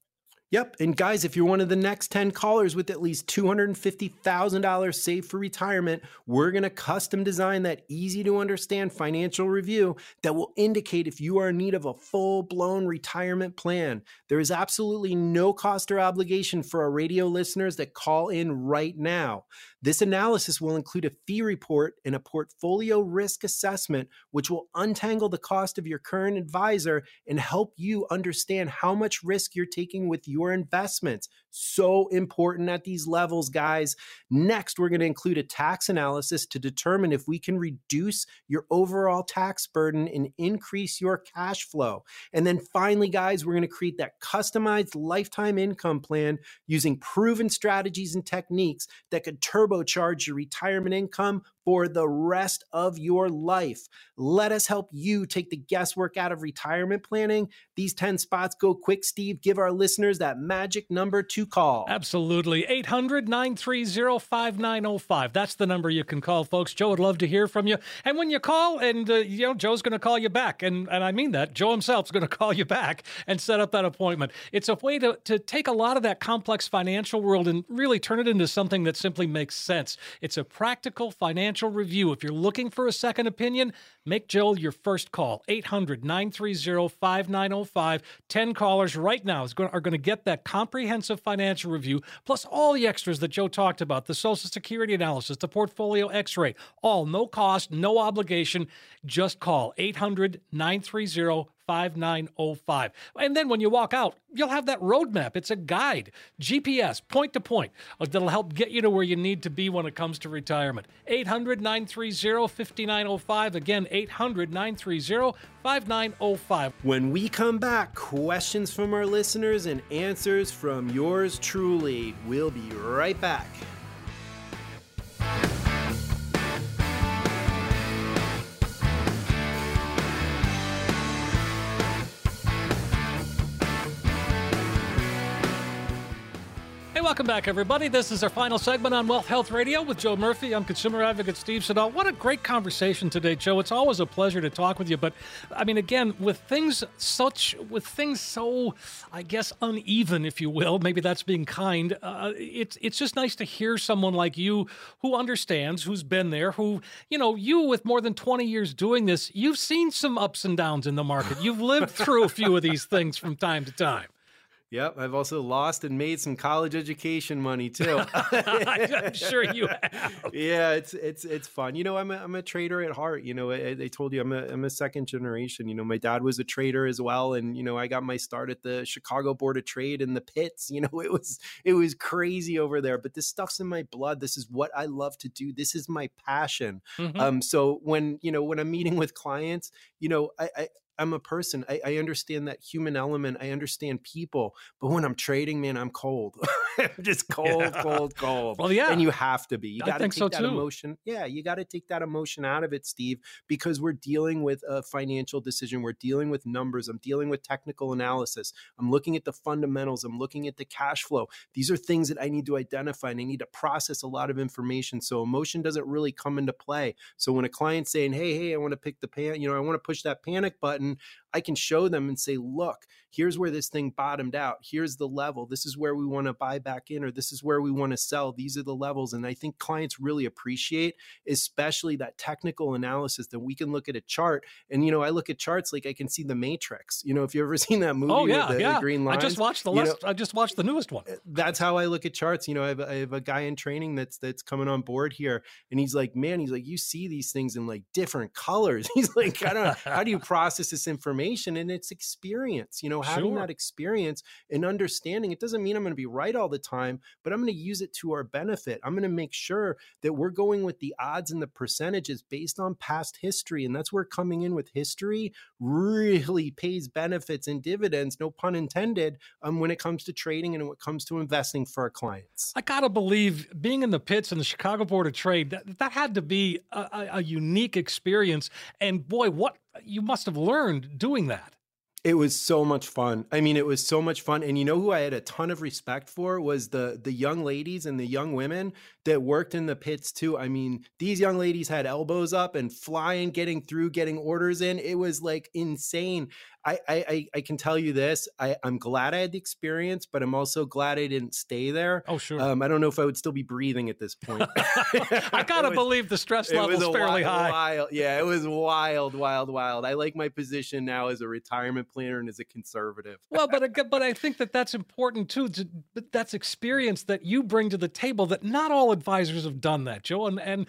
Yep. And guys, if you're one of the next 10 callers with at least $250,000 saved for retirement, we're going to custom design that easy to understand financial review that will indicate if you are in need of a full blown retirement plan. There is absolutely no cost or obligation for our radio listeners that call in right now. This analysis will include a fee report and a portfolio risk assessment, which will untangle the cost of your current advisor and help you understand how much risk you're taking with your investments. So important at these levels, guys. Next, we're going to include a tax analysis to determine if we can reduce your overall tax burden and increase your cash flow. And then finally, guys, we're going to create that customized lifetime income plan using proven strategies and techniques that could turbocharge your retirement income for the rest of your life. Let us help you take the guesswork out of retirement planning. These 10 spots go quick, Steve. Give our listeners that magic number to call. Absolutely. 800 930 5905. That's the number you can call, folks. Joe would love to hear from you. And when you call, and uh, you know, Joe's going to call you back. And, and I mean that. Joe himself's going (laughs) to call you back and set up that appointment. It's a way to, to take a lot of that complex financial world and really turn it into something that simply makes sense. It's a practical financial review. If you're looking for a second opinion, make Joel your first call. 800 930 5905. 10 callers right now are going to get that comprehensive financial review, plus all the extras that Joe talked about the Social Security analysis, the portfolio x ray, all no cost, no obligation. Just call 800 930 5905. And then when you walk out, you'll have that roadmap. It's a guide, GPS, point to point, uh, that'll help get you to where you need to be when it comes to retirement. 800 930 5905. Again, 800 930 5905. When we come back, questions from our listeners and answers from yours truly. We'll be right back. Welcome back, everybody. This is our final segment on Wealth Health Radio with Joe Murphy. I'm consumer advocate Steve Siddall. What a great conversation today, Joe. It's always a pleasure to talk with you. But I mean, again, with things such, with things so, I guess, uneven, if you will, maybe that's being kind. Uh, it's it's just nice to hear someone like you who understands, who's been there, who you know, you with more than 20 years doing this, you've seen some ups and downs in the market. You've lived through a few of these things from time to time. Yep, I've also lost and made some college education money too. (laughs) I'm sure you have. yeah, it's it's it's fun. You know, I'm a, I'm a trader at heart. You know, I, they told you I'm a I'm a second generation. You know, my dad was a trader as well, and you know, I got my start at the Chicago Board of Trade in the pits. You know, (laughs) it was it was crazy over there. But this stuff's in my blood. This is what I love to do. This is my passion. Mm-hmm. Um, so when you know when I'm meeting with clients, you know, I, I I'm a person. I, I, understand that human element. I understand people. But when I'm trading, man, I'm cold. (laughs) I'm just (laughs) cold, yeah. cold, cold. Well, yeah. And you have to be. You got to take so that too. emotion. Yeah, you got to take that emotion out of it, Steve, because we're dealing with a financial decision. We're dealing with numbers. I'm dealing with technical analysis. I'm looking at the fundamentals. I'm looking at the cash flow. These are things that I need to identify and I need to process a lot of information. So emotion doesn't really come into play. So when a client's saying, hey, hey, I want to pick the pan, you know, I want to push that panic button button, I can show them and say, look, here's where this thing bottomed out. Here's the level. This is where we want to buy back in, or this is where we want to sell. These are the levels. And I think clients really appreciate, especially that technical analysis that we can look at a chart. And, you know, I look at charts like I can see the matrix. You know, if you've ever (laughs) seen that movie oh, yeah, the, yeah. the green lines. I just watched the last, I just watched the newest one. Eh, that's how I look at charts. You know, I have, I have a guy in training that's that's coming on board here. And he's like, man, he's like, you see these things in like different colors. (laughs) He's like, I don't know, how do you process this information? Information and it's experience. You know, having sure. that experience and understanding, it doesn't mean I'm going to be right all the time, but I'm going to use it to our benefit. I'm going to make sure that we're going with the odds and the percentages based on past history. And that's where coming in with history really pays benefits and dividends, no pun intended, um, when it comes to trading and when it comes to investing for our clients. I got to believe being in the pits in the Chicago Board of Trade, that, that had to be a, a unique experience. And boy, what you must have learned doing that. It was so much fun. I mean, it was so much fun. And you know who I had a ton of respect for was the the young ladies and the young women that worked in the pits too. I mean, these young ladies had elbows up and flying, getting through, getting orders in. It was like insane. I, I, I can tell you this. I, I'm glad I had the experience, but I'm also glad I didn't stay there. Oh, sure. Um, I don't know if I would still be breathing at this point. (laughs) I (laughs) gotta was, believe the stress level is fairly wild, high. Wild, yeah, it was wild, wild, wild. I like my position now as a retirement planner and as a conservative. well, but but I think that that's important too. To, that's experience that you bring to the table that not all advisors have done that, Joe. And and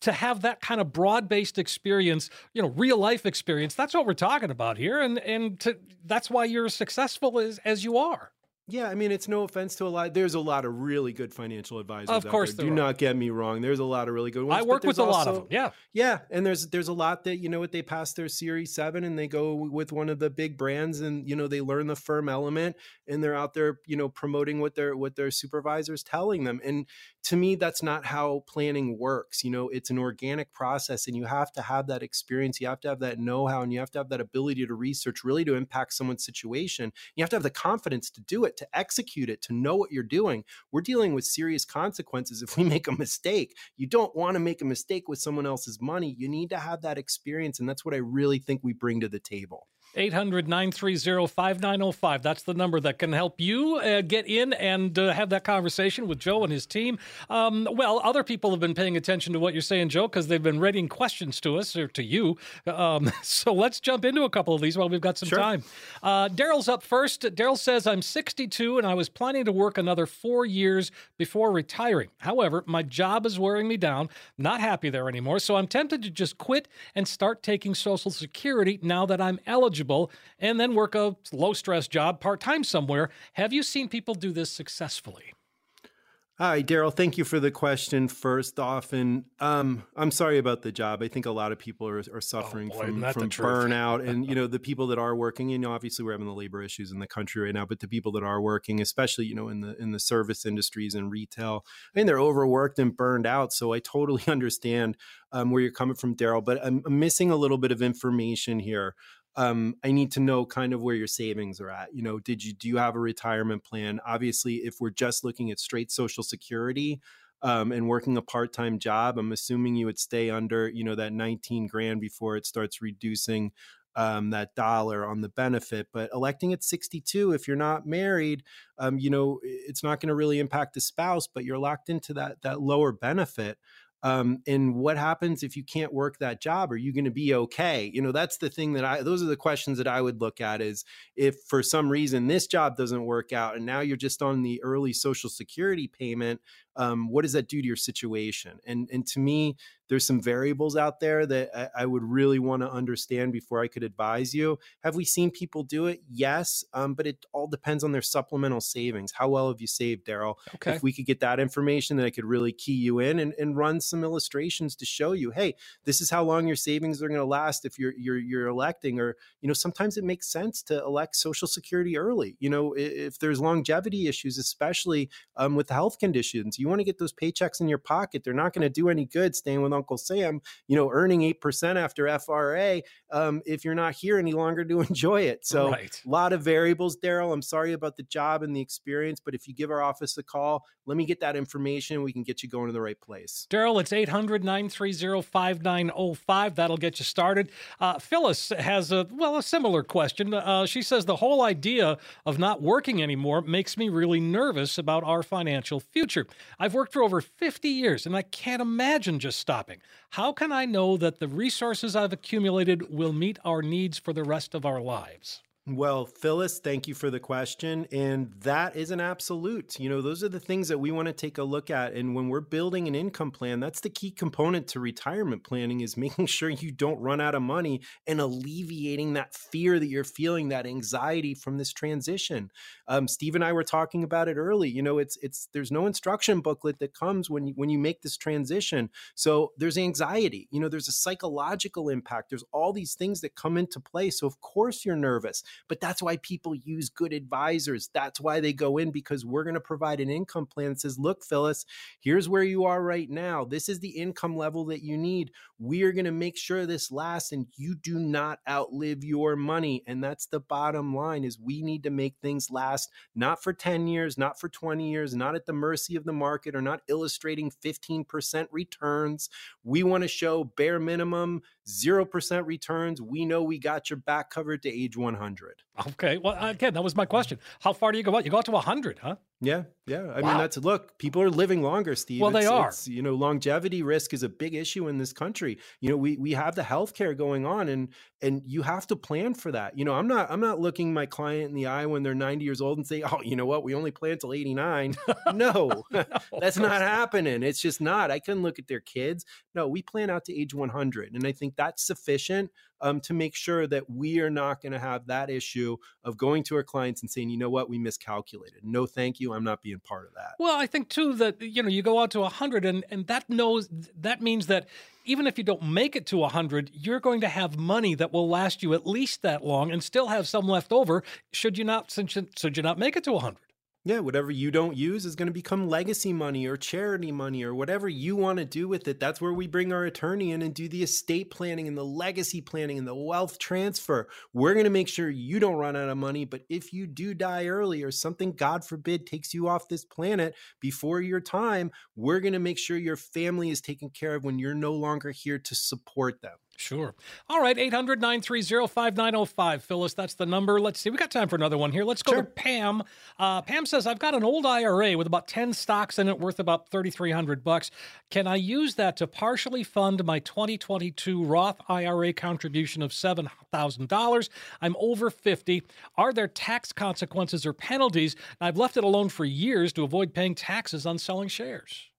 to have that kind of broad-based experience, you know, real life experience. That's what we're talking about here, and and to, that's why you're as successful as as you are. Yeah, I mean, it's no offense to a lot. There's a lot of really good financial advisors. Of course, do not get me wrong. There's a lot of really good ones. I work with a also, lot of them. Yeah, yeah, and there's there's a lot that you know what they pass their Series Seven and they go with one of the big brands and you know they learn the firm element and they're out there you know promoting what their what their supervisors telling them. And to me, that's not how planning works. You know, it's an organic process, and you have to have that experience. You have to have that know-how, and you have to have that ability to research, really to impact someone's situation. You have to have the confidence to do it, to execute it, to know what you're doing. We're dealing with serious consequences if we (laughs) make a mistake. You don't want to make a mistake with someone else's money. You need to have that experience. And that's what I really think we bring to the table. 800 930 5905. That's the number that can help you uh, get in and uh, have that conversation with Joe and his team. Um, well, other people have been paying attention to what you're saying, Joe, because they've been writing questions to us or to you. Um, (laughs) so let's jump into a couple of these while we've got some sure. time. Uh, Daryl's up first. Daryl says, I'm 62 and I was planning to work another four years before retiring. However, my job is wearing me down. Not happy there anymore. So I'm tempted to just quit and start taking Social Security now that I'm eligible eligible and then work a low stress job part time somewhere. Have you seen people do this successfully? Hi, Daryl. Thank you for the question. First off, and um, I'm sorry about the job. I think a lot of people are, are suffering oh boy, from, from burnout, (laughs) and you know the people that are working. You know, obviously we're having the labor issues in the country right now, but the people that are working, especially you know in the in the service industries and retail, I mean they're overworked and burned out. So I totally (laughs) understand um, where you're coming from, Daryl. But I'm, I'm missing a little bit of information here. Um, I need to know kind of where your savings are at. You know, did you do you have a retirement plan? Obviously, if we're just looking at straight Social Security, um, and working a part-time job i'm assuming you would stay under you know that 19 grand before it starts reducing um, that dollar on the benefit. But electing at 62, if you're not married, um, you know, it's not going to really impact the spouse, but you're locked into that that lower benefit. Um, and what happens if you can't work that job? Are you going to be okay? You know, that's the thing that I, those are the questions that I would look at is if for some reason this job doesn't work out and now you're just on the early social security payment, um, what does that do to your situation? And, and to me, there's some variables out there that I, I would really want to understand before I could advise you. Have we seen people do it? Yes, um, but it all depends on their supplemental savings. How well have you saved, Daryl? Okay. If we could get that information, then I could really key you in and, and run some illustrations to show you, hey, this is how long your savings are going to last if you're you're you're electing. Or you know, sometimes it makes sense to elect Social Security early. You know, if there's longevity issues, especially um, with health conditions, you want to get those paychecks in your pocket. They're not going to do any good staying with Uncle Sam, you know, earning 8% after FRA um, if you're not here any longer to (laughs) enjoy it. So right. a lot of variables, Daryl. I'm sorry about the job and the experience, but if you give our office a call, let me get that information. We can get you going to the right place. Daryl, it's 800 930 5905. That'll get you started. Uh, Phyllis has a, well, a similar question. Uh, she says the whole idea of not working anymore makes me really nervous about our financial future. I've worked for over 50 years and I can't imagine just stopping. How can I know that the resources I've accumulated will meet our needs for the rest of our lives? Well, Phyllis, thank you for the question. And that is an absolute. You know, those are the things that we want to take a look at. And when we're building an income plan, that's the key component to retirement planning is (laughs) making sure you don't run out of money and alleviating that fear that you're feeling, that anxiety from this transition. Um, Steve and I were talking about it early. You know, it's it's there's no instruction booklet that comes when you when you make this transition. So there's anxiety. You know, there's a psychological impact. There's all these things that come into play. So of course you're nervous. But that's why people use good advisors. That's why they go in because we're going to provide an income plan that says, look, Phyllis, here's where you are right now. This is the income level that you need. We are going to make sure this lasts and you do not outlive your money. And that's the bottom line is we need to make things last not for 10 years, not for 20 years, not at the mercy of the market or not illustrating 15% returns. We want to show bare minimum 0% returns. We know we got your back covered to age 100. Okay. Well, again, that was my question. How far do you go out? You go out to 100, huh? Yeah, yeah. I wow. mean, that's look. People are living longer, Steve. Well, it's, they are. you know, longevity risk is a big issue in this country. You know, we we have the healthcare going on, and and you have to plan for that. You know, I'm not I'm not looking my client in the eye when they're 90 years old and say, oh, you know what, we only plan till 89. (laughs) no, (laughs) no (laughs) that's not happening. It's just not. I can look at their kids. No, we plan out to age 100, and I think that's sufficient um, to make sure that we are not going to have that issue of going to our clients and saying, you know what, we miscalculated. No, thank you. I'm not being part of that. Well, I think too that you know you go out to 100 and and that knows that means that even if you don't make it to 100, you're going to have money that will last you at least that long and still have some left over should you not should you not make it to 100. Yeah, whatever you don't use is going to become legacy money or charity money or whatever you want to do with it. That's where we bring our attorney in and do the estate planning and the legacy planning and the wealth transfer. We're going to make sure you don't run out of money. But if you do die early or something, God forbid, takes you off this planet before your time, we're going to make sure your family is taken care of when you're no longer here to support them. Sure. All right, 800 930 5905. Phyllis, that's the number. Let's see. We got time for another one here. Let's go sure. to Pam. Uh, Pam says, I've got an old IRA with about 10 stocks in it worth about 3300 bucks. Can I use that to partially fund my 2022 Roth IRA contribution of $7,000? I'm over 50. Are there tax consequences or penalties? I've left it alone for years to avoid paying taxes on selling shares.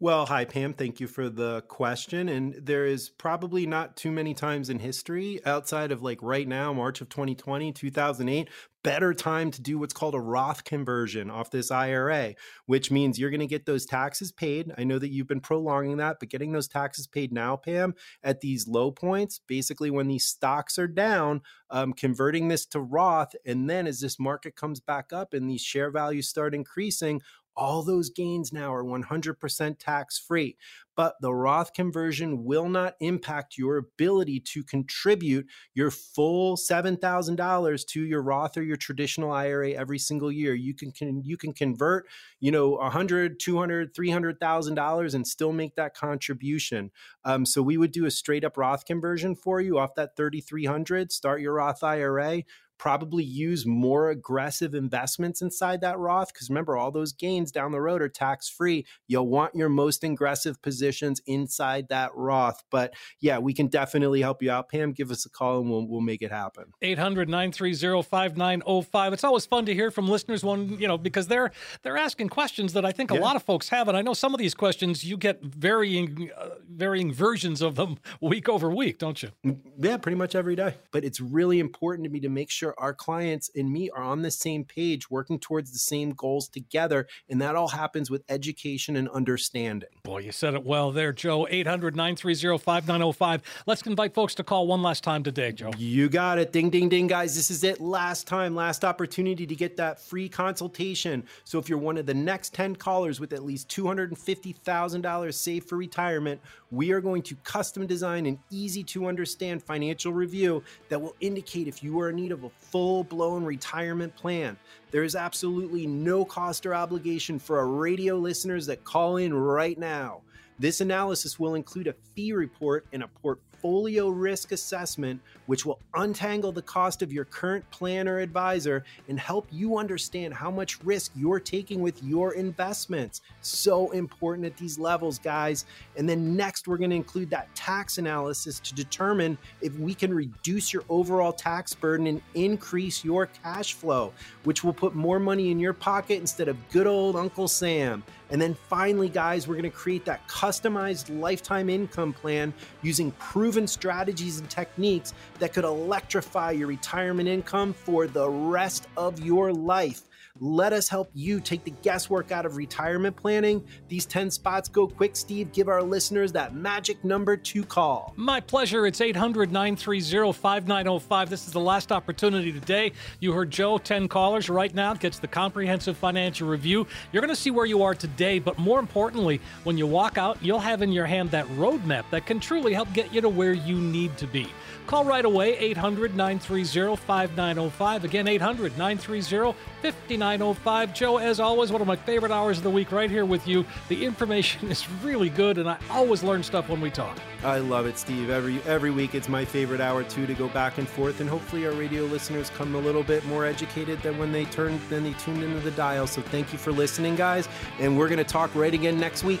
Well, hi, Pam. Thank you for the question. And there is probably not too many times in history outside of like right now, March of 2020, 2008, better time to do what's called a Roth conversion off this IRA, which means you're going to get those taxes paid. I know that you've been prolonging that, but getting those taxes paid now, Pam, at these low points, basically when these stocks are down, um, converting this to Roth. And then as this market comes back up and these share values start increasing, All those gains now are 100% tax free but the Roth conversion will not impact your ability to contribute your full $7,000 to your Roth or your traditional IRA every single year. You can, can you can convert, you know, 100, 200, 300,000 dollars and still make that contribution. Um, so we would do a straight up Roth conversion for you off that 3,300. start your Roth IRA, probably use more aggressive investments inside that Roth. Because remember, all those gains down the road are tax free. You'll want your most aggressive positions inside that Roth. But yeah, we can definitely help you out. Pam, give us a call and we'll, we'll make it happen. 800 930 5905. It's always fun to hear from listeners, one, you know, because they're they're asking questions that I think yeah. a lot of folks have. And I know some of these questions you get varying, uh, varying versions of them (laughs) week over week, don't you? Mm, yeah, pretty much every day. But it's really important to me to make sure sure our clients and me are on the same page, working towards the same goals together. And that all happens with education and understanding. Boy, you said it well there, Joe. 800 930 5905. Let's invite folks to call one last time today, Joe. You got it. Ding, ding, ding, guys. This is it. Last time, last opportunity to get that free consultation. So if you're one of the next 10 callers with at least $250,000 saved for retirement, we are going to custom design an easy to understand financial review that will indicate if you are in need of a full blown retirement plan. There is absolutely no cost or obligation for our radio listeners that call in right now. This analysis will include a fee report and a portfolio portfolio risk assessment, which will untangle the cost of your current plan or advisor and help you understand how much risk you're taking with your investments. So important at these levels, guys. And then next, we're going to include that tax analysis to determine if we can reduce your overall tax burden and increase your cash flow, which will put more money in your pocket instead of good old Uncle Sam. And then finally, guys, we're going to create that customized lifetime income plan using proven strategies and techniques that could electrify your retirement income for the rest of your life. Let us help you take the guesswork out of retirement planning. These 10 spots go quick, Steve. Give our listeners that magic number to call. My pleasure. It's 800 930 5905. This is the last opportunity today. You heard Joe, 10 callers right now, gets the comprehensive financial review. You're going to see where you are today, but more importantly, when you walk out, you'll have in your hand that roadmap that can truly help get you to where you need to be. Call right away, 800 930 5905. Again, 800 930 5905. Oh Joe, as always, one of my favorite hours of the week right here with you. The information is really good, and I always learn stuff when we talk. I love it, Steve. Every every week, it's my favorite hour too to go back and forth, and hopefully, our radio listeners come a little bit more educated than when they turned than they tuned into the dial. So, thank you for listening, guys, and we're to talk right again next week.